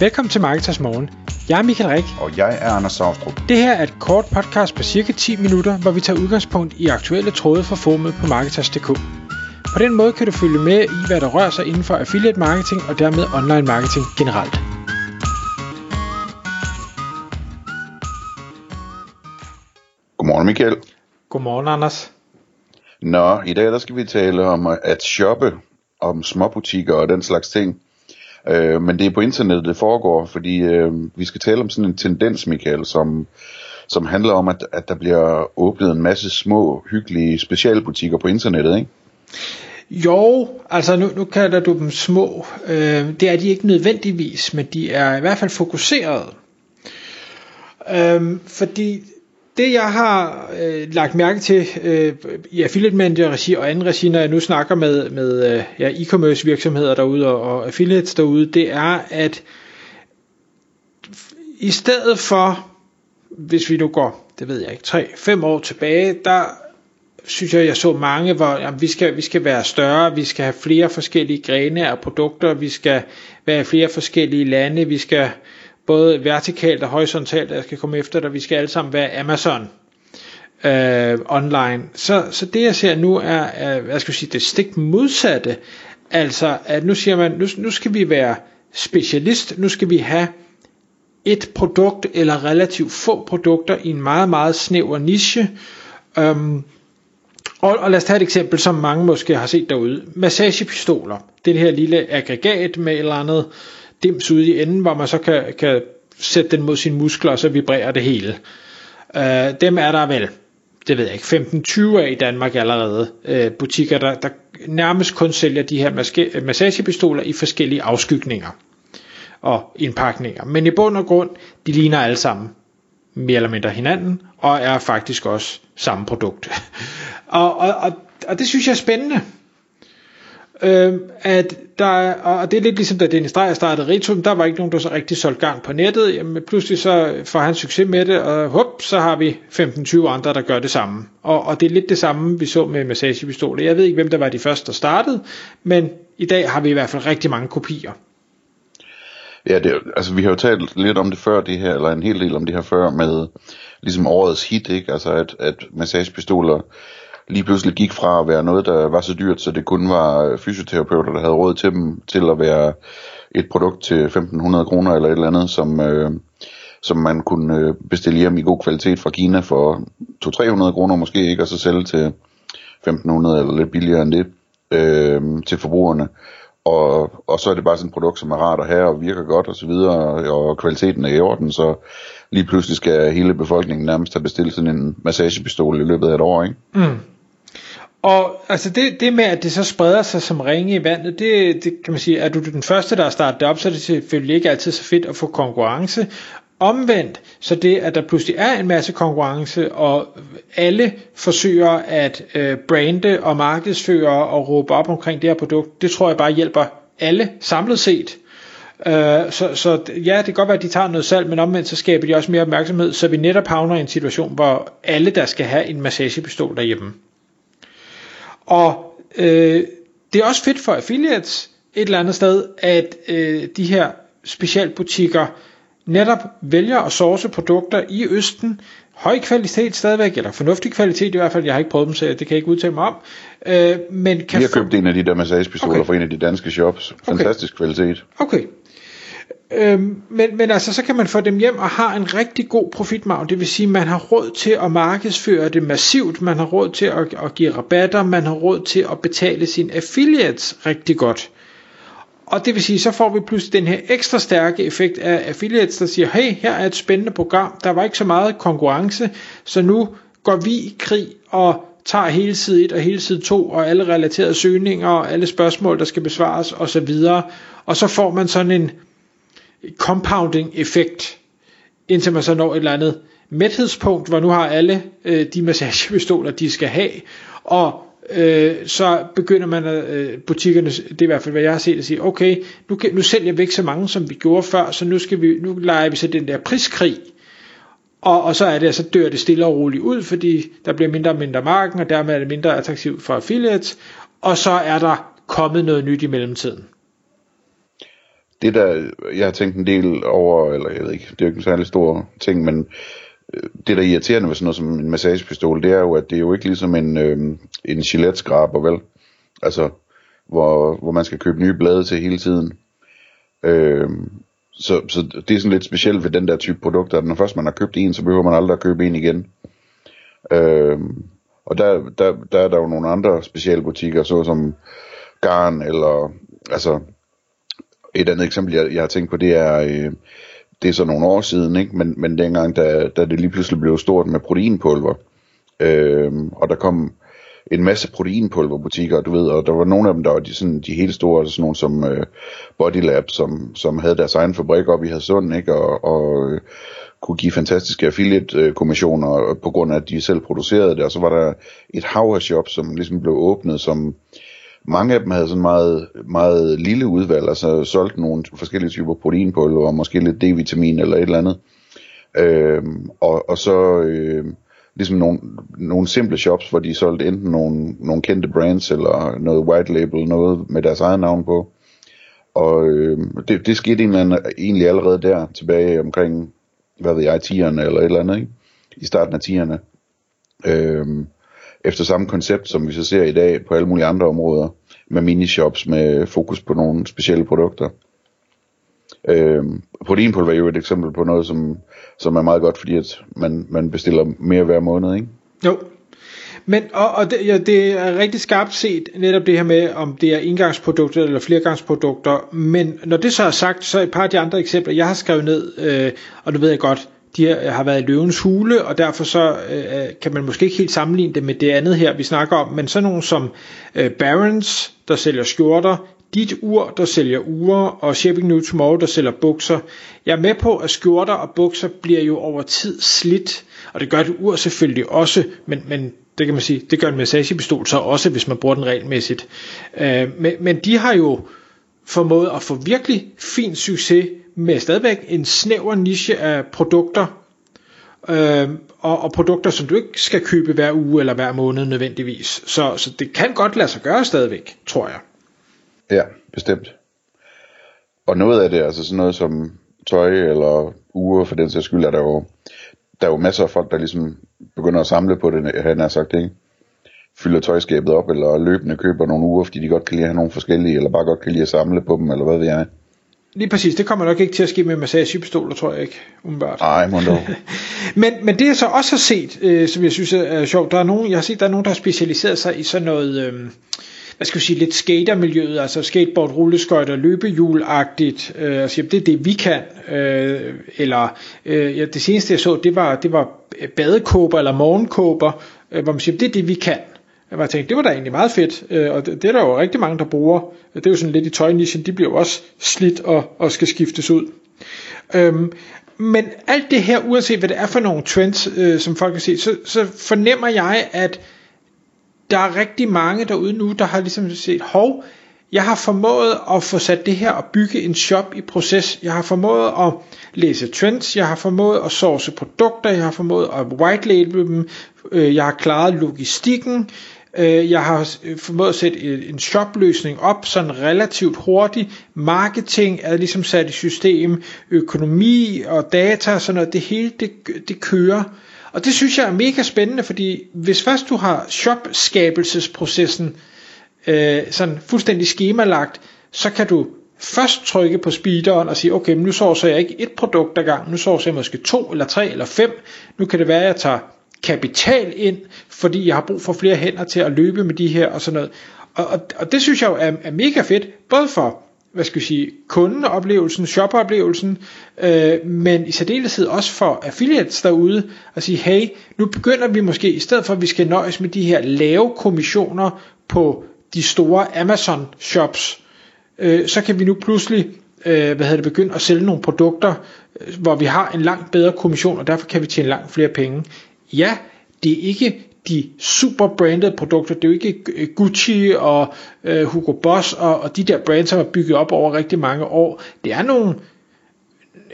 Velkommen til Marketers Morgen. Jeg er Michael Rik. Og jeg er Anders Saustrup. Det her er et kort podcast på cirka 10 minutter, hvor vi tager udgangspunkt i aktuelle tråde fra formet på Marketers.dk. På den måde kan du følge med i, hvad der rører sig inden for affiliate marketing og dermed online marketing generelt. Godmorgen Michael. Godmorgen Anders. Nå, i dag der skal vi tale om at shoppe, om småbutikker og den slags ting. Øh, men det er på internettet, det foregår, fordi øh, vi skal tale om sådan en tendens, Michael, som, som handler om, at, at der bliver åbnet en masse små, hyggelige specialbutikker på internettet, ikke? Jo, altså nu, nu kalder du dem små. Øh, det er de ikke nødvendigvis, men de er i hvert fald fokuserede. Øh, fordi det jeg har øh, lagt mærke til øh, i affiliate manager regi og anden regi, når jeg nu snakker med, med øh, ja, e-commerce virksomheder derude og, og affiliates derude, det er at i stedet for, hvis vi nu går, det ved jeg ikke, 3-5 år tilbage, der synes jeg, jeg så mange, hvor jamen, vi, skal, vi skal være større, vi skal have flere forskellige grene af produkter, vi skal være i flere forskellige lande, vi skal både vertikalt og horisontalt, jeg skal komme efter dig, vi skal alle sammen være Amazon øh, online. Så, så det jeg ser nu er, er hvad skal jeg sige, det stik modsatte. Altså, at nu siger man, nu, nu skal vi være specialist, nu skal vi have et produkt eller relativt få produkter i en meget, meget snæver niche. Øhm, og, og lad os tage et eksempel, som mange måske har set derude. Massagepistoler. Det her lille aggregat med et eller andet dims ude i enden, hvor man så kan, kan sætte den mod sine muskler, og så vibrerer det hele. Øh, dem er der vel, det ved jeg ikke, 15-20 af i Danmark allerede. Øh, butikker, der, der nærmest kun sælger de her maske, øh, massagepistoler i forskellige afskygninger og indpakninger. Men i bund og grund, de ligner alle sammen mere eller mindre hinanden, og er faktisk også samme produkt. og, og, og, og det synes jeg er spændende. Øh, at der, og det er lidt ligesom da Dennis Dreyer startede Ritum, der var ikke nogen, der så rigtig solgte gang på nettet, jamen pludselig så får han succes med det, og hop, så har vi 15-20 andre, der gør det samme. Og, og det er lidt det samme, vi så med massagepistoler. Jeg ved ikke, hvem der var de første, der startede, men i dag har vi i hvert fald rigtig mange kopier. Ja, det, altså vi har jo talt lidt om det før, det her, eller en hel del om det her før, med ligesom årets hit, ikke? Altså at, at massagepistoler lige pludselig gik fra at være noget, der var så dyrt, så det kun var øh, fysioterapeuter, der havde råd til dem, til at være et produkt til 1500 kroner eller et eller andet, som, øh, som man kunne øh, bestille hjem i god kvalitet fra Kina for 200-300 kroner måske, ikke? Og så sælge til 1500 eller lidt billigere end det øh, til forbrugerne. Og, og så er det bare sådan et produkt, som er rart at have og virker godt og så videre, og kvaliteten er i orden, så lige pludselig skal hele befolkningen nærmest have bestilt sådan en massagepistol i løbet af et år, ikke? Mm. Og altså det, det med, at det så spreder sig som ringe i vandet, det, det kan man sige, er du den første, der har startet det op, så er det selvfølgelig ikke altid så fedt at få konkurrence. Omvendt, så det, at der pludselig er en masse konkurrence, og alle forsøger at øh, brande og markedsføre og råbe op omkring det her produkt, det tror jeg bare hjælper alle samlet set. Øh, så, så ja, det kan godt være, at de tager noget salg, men omvendt så skaber de også mere opmærksomhed, så vi netop havner i en situation, hvor alle, der skal have en massagepistol derhjemme. Og øh, det er også fedt for affiliates et eller andet sted, at øh, de her specialbutikker netop vælger at source produkter i Østen, høj kvalitet stadigvæk, eller fornuftig kvalitet i hvert fald, jeg har ikke prøvet dem, så det kan jeg ikke udtale mig om. Øh, men kan Vi har købt en af de der massagepistoler okay. fra en af de danske shops. Fantastisk okay. kvalitet. Okay. Øhm, men, men altså, så kan man få dem hjem og har en rigtig god profitmargin. Det vil sige, at man har råd til at markedsføre det massivt, man har råd til at, at give rabatter, man har råd til at betale sine affiliates rigtig godt. Og det vil sige, så får vi pludselig den her ekstra stærke effekt af affiliates, der siger, hey, her er et spændende program, der var ikke så meget konkurrence, så nu går vi i krig og tager hele side 1 og hele side 2 og alle relaterede søgninger og alle spørgsmål, der skal besvares osv. Og så får man sådan en compounding effekt, indtil man så når et eller andet mæthedspunkt, hvor nu har alle øh, de massagepistoler, de skal have, og øh, så begynder man at, øh, butikkerne, det er i hvert fald hvad jeg har set, at sige, okay, nu, kan, nu sælger vi ikke så mange, som vi gjorde før, så nu, skal vi, nu leger vi så den der priskrig, og, og så er det, så dør det stille og roligt ud, fordi der bliver mindre og mindre marken, og dermed er det mindre attraktivt for affiliates, og så er der kommet noget nyt i mellemtiden det der, jeg har tænkt en del over, eller jeg ved ikke, det er jo ikke en særlig stor ting, men øh, det der er irriterende ved sådan noget som en massagepistol, det er jo, at det er jo ikke ligesom en, øh, en Gillette-skraber, vel? Altså, hvor, hvor man skal købe nye blade til hele tiden. Øh, så, så det er sådan lidt specielt ved den der type produkter, at når først man har købt en, så behøver man aldrig at købe en igen. Øh, og der, der, der er der jo nogle andre specialbutikker, såsom Garn, eller altså et andet eksempel, jeg, jeg har tænkt på, det er, øh, det er så nogle år siden, ikke? Men, men dengang, da, da det lige pludselig blev stort med proteinpulver, øh, og der kom en masse proteinpulverbutikker, du ved, og der var nogle af dem, der var de, sådan, de helt store, sådan nogle som øh, Bodylab, som, som havde deres egen fabrik op i Hadsund, ikke? Og, og øh, kunne give fantastiske affiliate-kommissioner øh, på grund af, at de selv producerede det, og så var der et hav af shops, som ligesom blev åbnet, som mange af dem havde sådan meget, meget lille udvalg, altså solgt nogle forskellige typer proteinpulver, og måske lidt D-vitamin eller et eller andet. Øhm, og, og så øh, ligesom nogle, nogle simple shops, hvor de solgte enten nogle, nogle kendte brands, eller noget white label, noget med deres eget navn på. Og øh, det, det skete egentlig, egentlig allerede der, tilbage omkring, hvad ved jeg, 10'erne eller et eller andet, ikke? i starten af 10'erne. Øhm, efter samme koncept, som vi så ser i dag på alle mulige andre områder, med minishops med fokus på nogle specielle produkter. Øh, proteinpulver er jo et eksempel på noget, som, som er meget godt, fordi at man, man bestiller mere hver måned, ikke? Jo. Men, og, og det, ja, det er rigtig skarpt set, netop det her med, om det er engangsprodukter eller flergangsprodukter, men når det så er sagt, så er et par af de andre eksempler, jeg har skrevet ned, øh, og det ved jeg godt, de øh, har været i løvens hule, og derfor så øh, øh, kan man måske ikke helt sammenligne det med det andet her, vi snakker om, men sådan nogle som øh, Barons, der sælger skjorter, dit ur, der sælger ure, og Shipping New Tomorrow, der sælger bukser. Jeg er med på, at skjorter og bukser bliver jo over tid slidt, og det gør det ur selvfølgelig også, men, men det kan man sige, det gør en massagepistol så også, hvis man bruger den regelmæssigt. Øh, men, men de har jo formået at få virkelig fin succes med stadigvæk en snæver niche af produkter, øh, og, og produkter, som du ikke skal købe hver uge eller hver måned nødvendigvis. Så, så det kan godt lade sig gøre stadigvæk, tror jeg. Ja, bestemt. Og noget af det, altså sådan noget som tøj eller uger for den sags skyld, er der jo, der er jo masser af folk, der ligesom begynder at samle på det, han har sagt, ikke? Fylder tøjskabet op, eller løbende køber nogle uger, fordi de godt kan lide at have nogle forskellige, eller bare godt kan lide at samle på dem, eller hvad ved jeg. Lige præcis, det kommer nok ikke til at ske med massagepistoler, tror jeg ikke, umiddelbart. Nej, må men, men det jeg så også har set, øh, som jeg synes er sjovt, der er nogen, jeg har set, der er nogen, der har specialiseret sig i sådan noget, øh, hvad skal vi sige, lidt skatermiljøet, altså skateboard, rulleskøjter, løbehjul-agtigt, øh, altså det er det, vi kan, øh, eller øh, ja, det seneste jeg så, det var, det var badekåber eller morgenkåber, øh, hvor man siger, det er det, vi kan. Jeg var tænkt, det var da egentlig meget fedt, øh, og det, det er der jo rigtig mange, der bruger. Det er jo sådan lidt i tøjnischen, de bliver jo også slidt og, og skal skiftes ud. Øhm, men alt det her, uanset hvad det er for nogle trends, øh, som folk kan se, så, så fornemmer jeg, at der er rigtig mange derude nu, der har ligesom set, hov, jeg har formået at få sat det her og bygge en shop i proces. Jeg har formået at læse trends, jeg har formået at source produkter, jeg har formået at white label dem, øh, jeg har klaret logistikken, Øh, jeg har øh, formået at sætte en shopløsning op sådan relativt hurtigt. Marketing er ligesom sat i system. Økonomi og data og sådan noget. Det hele det, det kører. Og det synes jeg er mega spændende, fordi hvis først du har shopskabelsesprocessen øh, sådan fuldstændig skemalagt, så kan du først trykke på speederen og sige, okay, nu så jeg ikke et produkt ad gang, nu så jeg måske to eller tre eller fem. Nu kan det være, at jeg tager kapital ind, fordi jeg har brug for flere hænder til at løbe med de her og sådan noget. Og, og, og det synes jeg jo er, er mega fedt, både for hvad skal jeg sige, kundeoplevelsen, shopoplevelsen, øh, men i særdeleshed også for affiliates derude, at sige, hey, nu begynder vi måske, i stedet for at vi skal nøjes med de her lave kommissioner på de store Amazon shops, øh, så kan vi nu pludselig øh, hvad hedder det, begynde at sælge nogle produkter, øh, hvor vi har en langt bedre kommission, og derfor kan vi tjene langt flere penge ja, det er ikke de super branded produkter, det er jo ikke øh, Gucci og øh, Hugo Boss og, og de der brands, som er bygget op over rigtig mange år. Det er nogle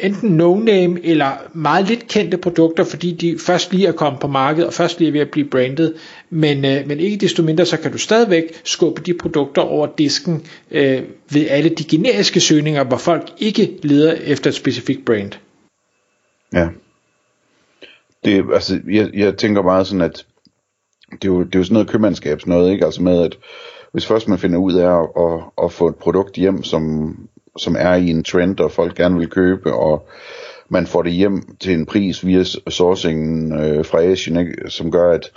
enten no-name eller meget lidt kendte produkter, fordi de først lige er kommet på markedet, og først lige er ved at blive branded. men, øh, men ikke desto mindre, så kan du stadigvæk skubbe de produkter over disken øh, ved alle de generiske søgninger, hvor folk ikke leder efter et specifikt brand. Ja. Det, altså, jeg, jeg tænker meget sådan, at det er jo, det er jo sådan noget købmandskabs noget, ikke? Altså med, at hvis først man finder ud af at, at, at få et produkt hjem, som, som er i en trend, og folk gerne vil købe, og man får det hjem til en pris via sourcingen øh, fra Asien, ikke? som gør, at,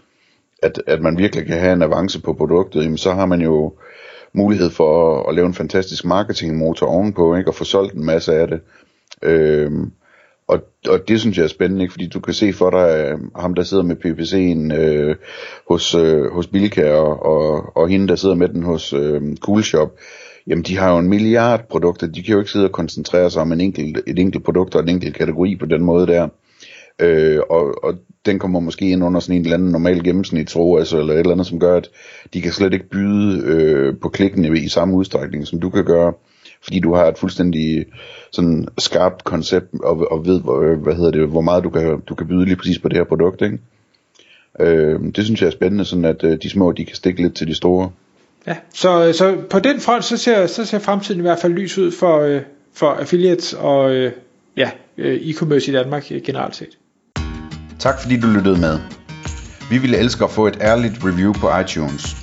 at, at man virkelig kan have en avance på produktet, jamen, så har man jo mulighed for at, at lave en fantastisk marketingmotor ovenpå, ikke? og få solgt en masse af det. Øhm, og, og det synes jeg er spændende, ikke? fordi du kan se for dig øh, ham, der sidder med PPC'en øh, hos, øh, hos Bilka, og, og, og hende, der sidder med den hos øh, Coolshop. Jamen, de har jo en milliard produkter. De kan jo ikke sidde og koncentrere sig om en enkelt, et enkelt produkt og en enkelt kategori på den måde der. Øh, og, og den kommer måske ind under sådan en eller anden normal gennemsnit, altså, eller et eller andet, som gør, at de kan slet ikke byde øh, på klikkene i samme udstrækning, som du kan gøre fordi du har et fuldstændig sådan skarpt koncept og, og ved, hvor, hvad hedder det, hvor meget du kan, du kan byde lige præcis på det her produkt, ikke? Øh, det synes jeg er spændende, sådan at øh, de små, de kan stikke lidt til de store. Ja, så, så på den front, så ser, så ser fremtiden i hvert fald lys ud for, øh, for affiliates og øh, ja, øh, e-commerce i Danmark generelt set. Tak fordi du lyttede med. Vi ville elske at få et ærligt review på iTunes.